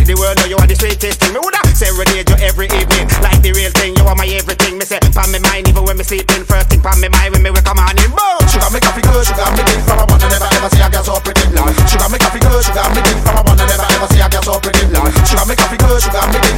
Like the world know you are the sweetest thing. Me woulda serenade you every evening. Like the real thing, you are my everything. Me say, pon me mind even when me sleeping. First thing pon me mind when me wake up morning. Boom. Sugar me coffee good, sugar me deep. from a bottle. Never ever see a girl so pretty. Lord. Sugar me coffee good, sugar me deep. from a bottle. Never ever see a girl so pretty. Lord. Sugar me coffee good, sugar me deep.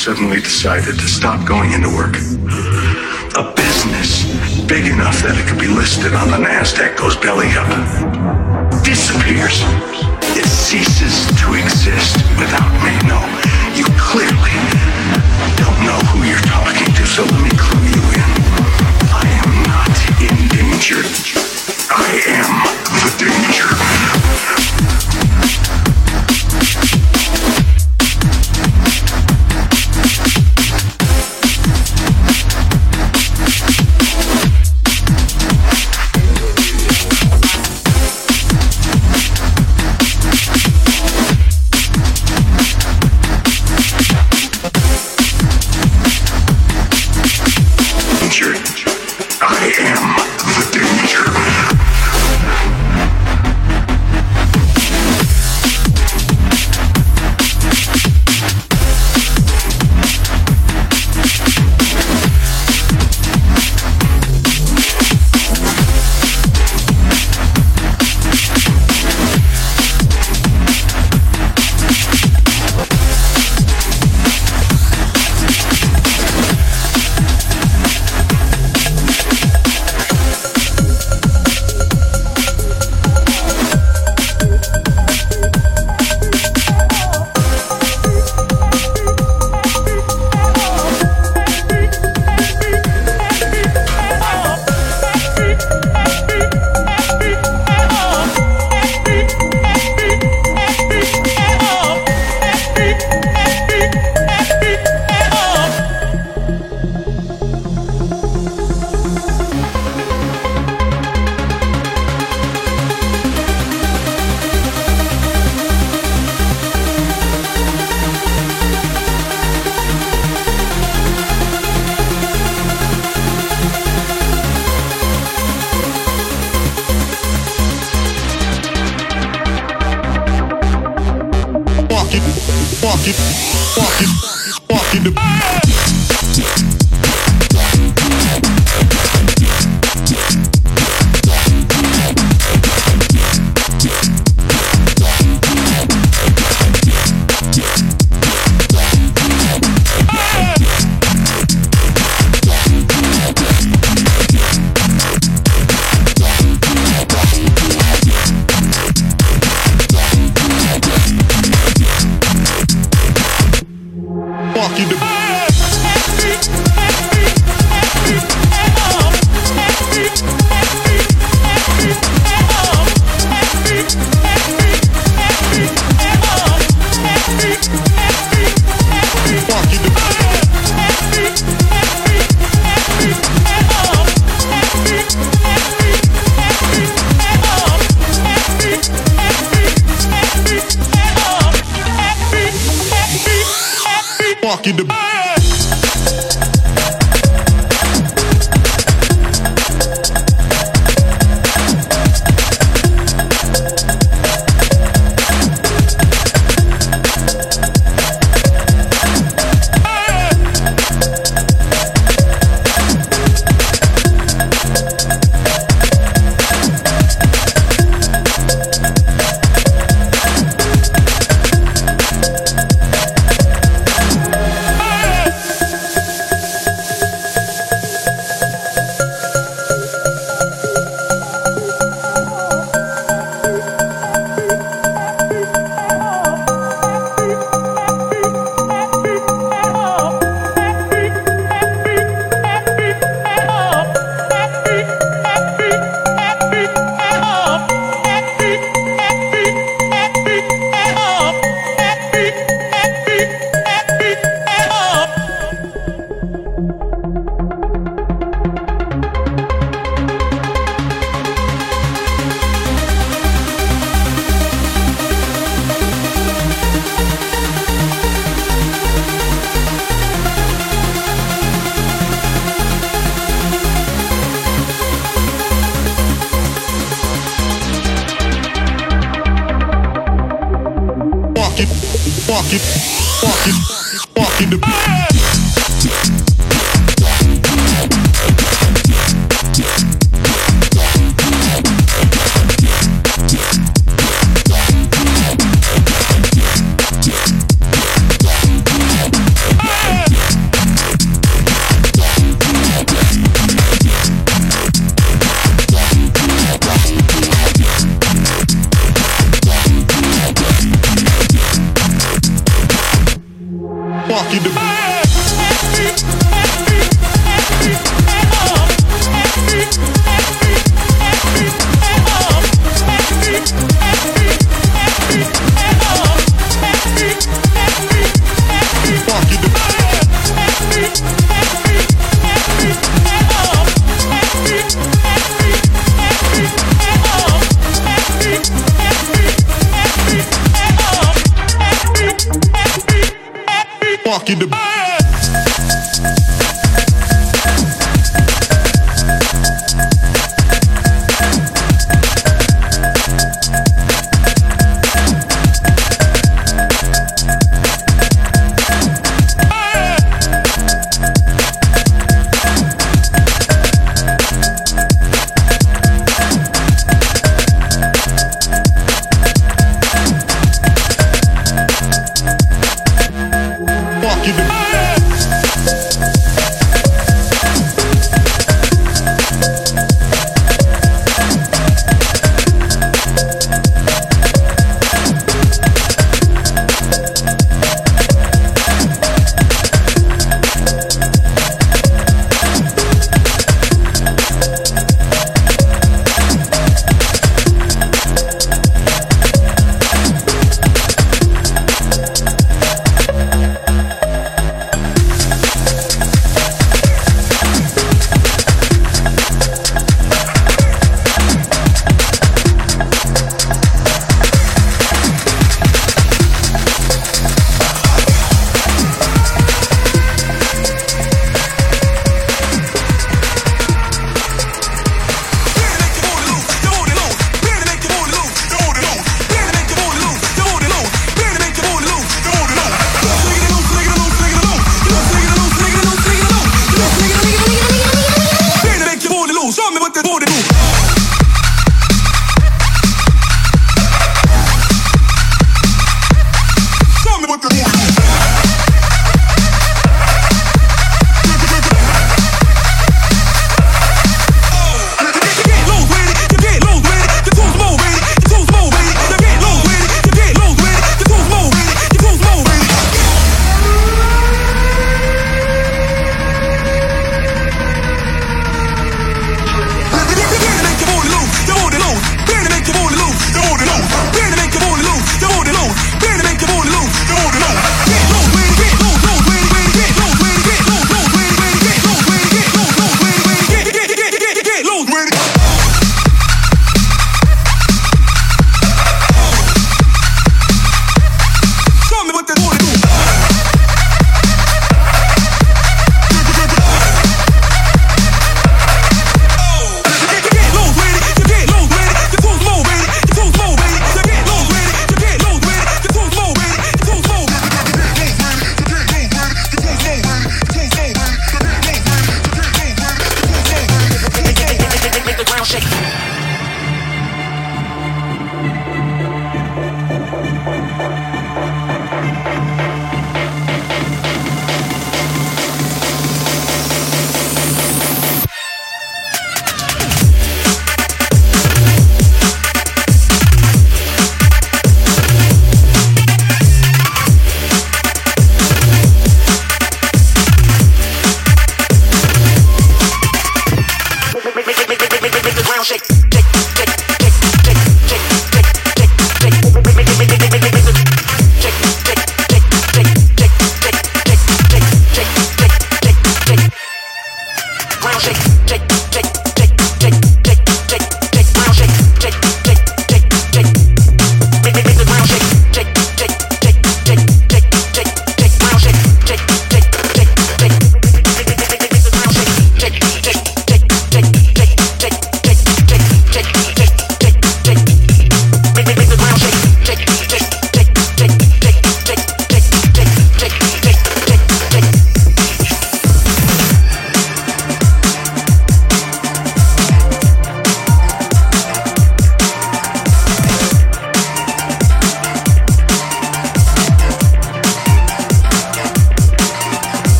Suddenly decided to stop going into work? A business big enough that it could be listed on the NASDAQ goes belly up. Disappears. It ceases to exist without me. No, you clearly don't know who you're talking to, so let me clue you in. I am not in danger. I am the danger. you the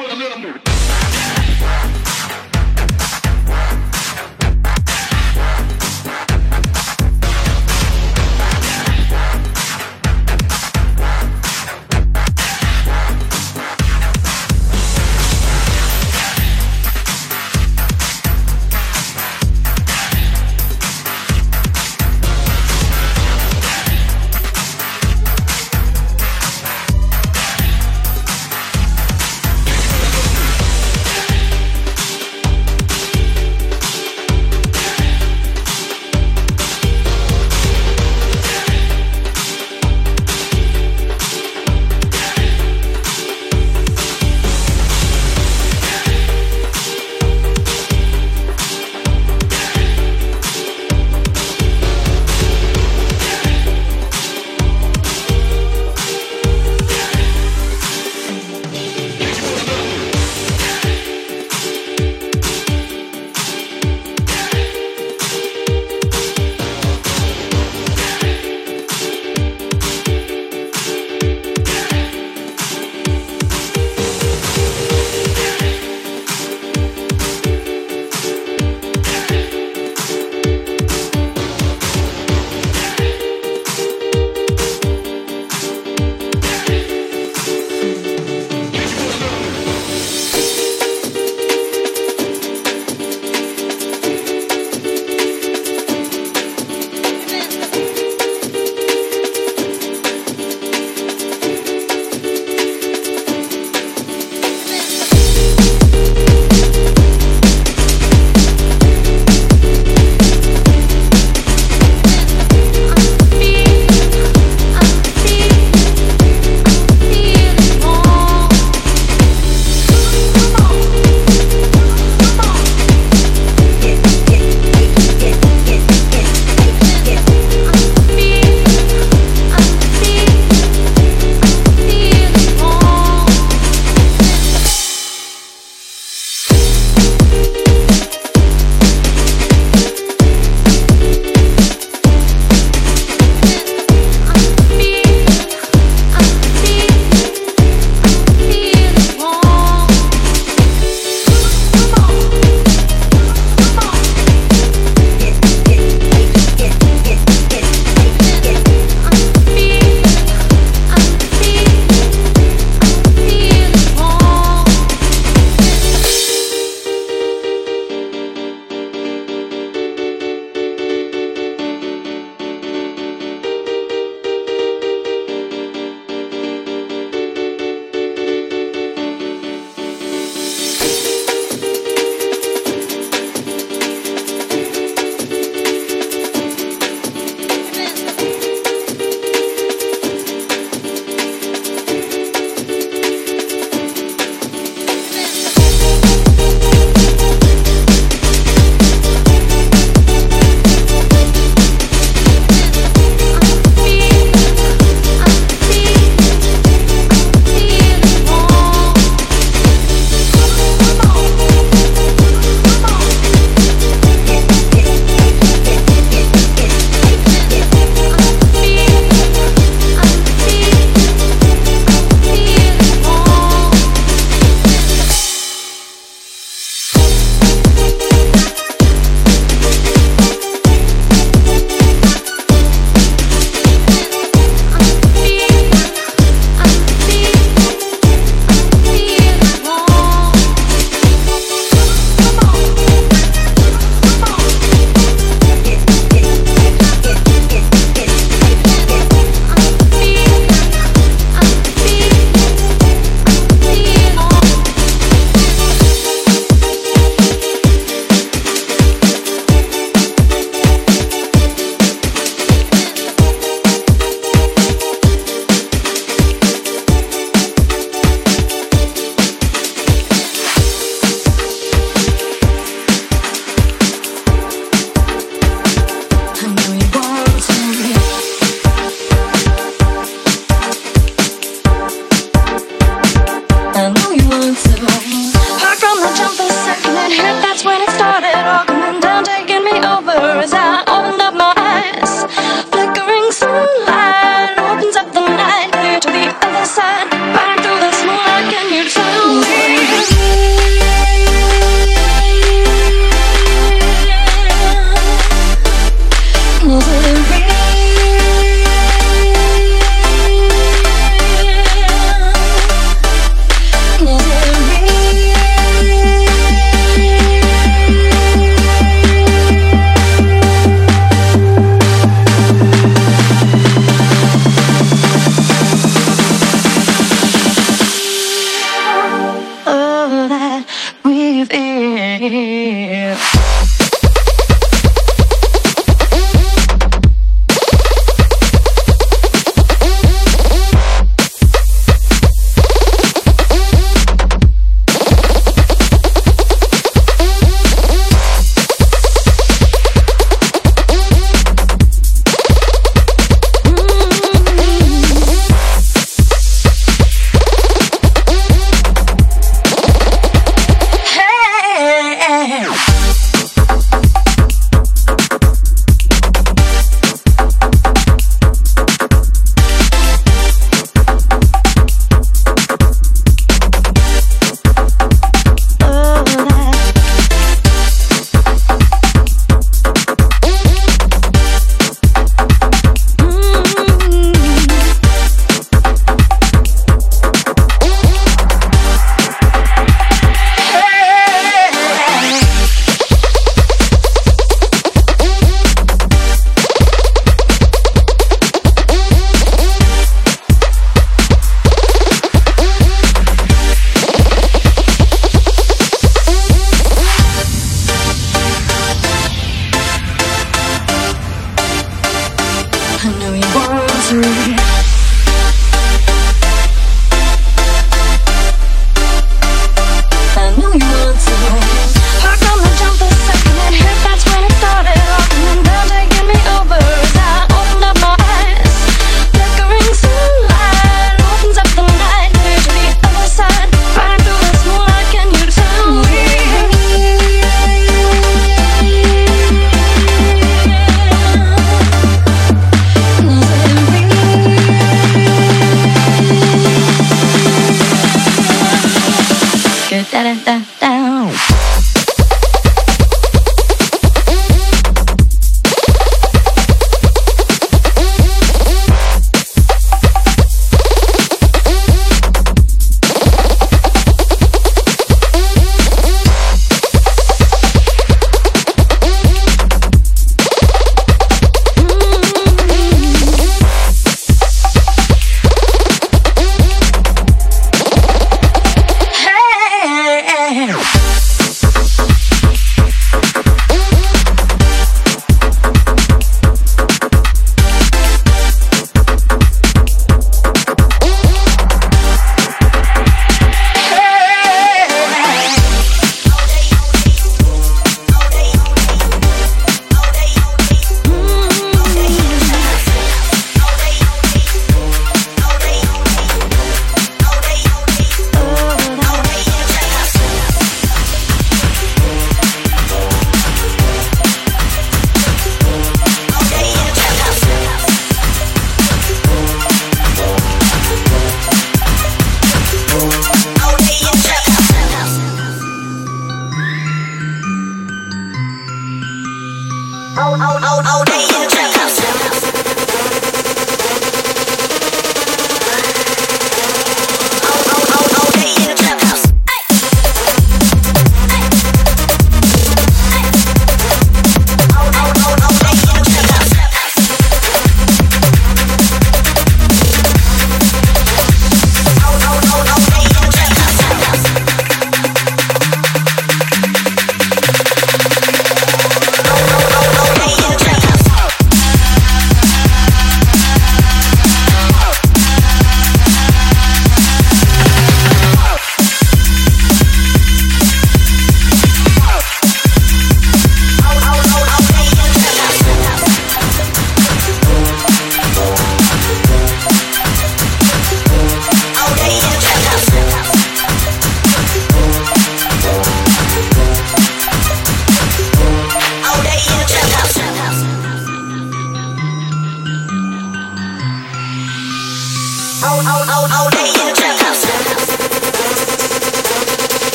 what I'm up to.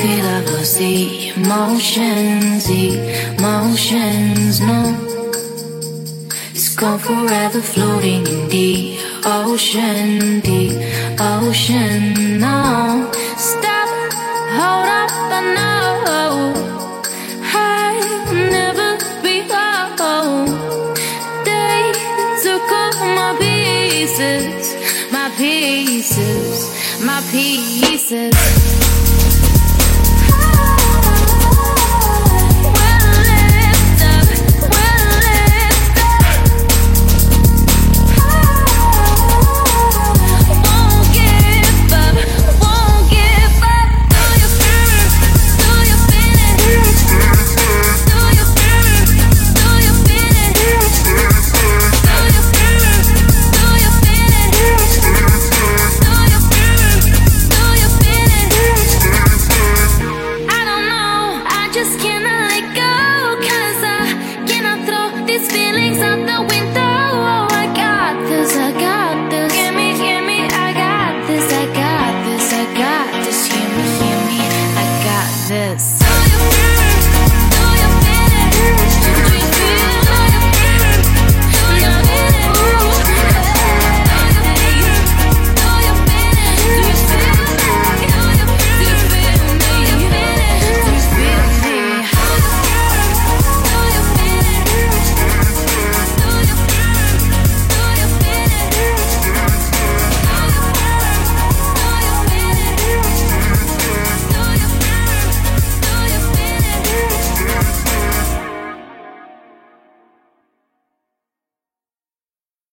Feel, I've lost the emotions, emotions, no. It's gone forever floating in the ocean, the ocean, no. Stop, hold up, I know. I'll never be home. They took all my pieces, my pieces, my pieces.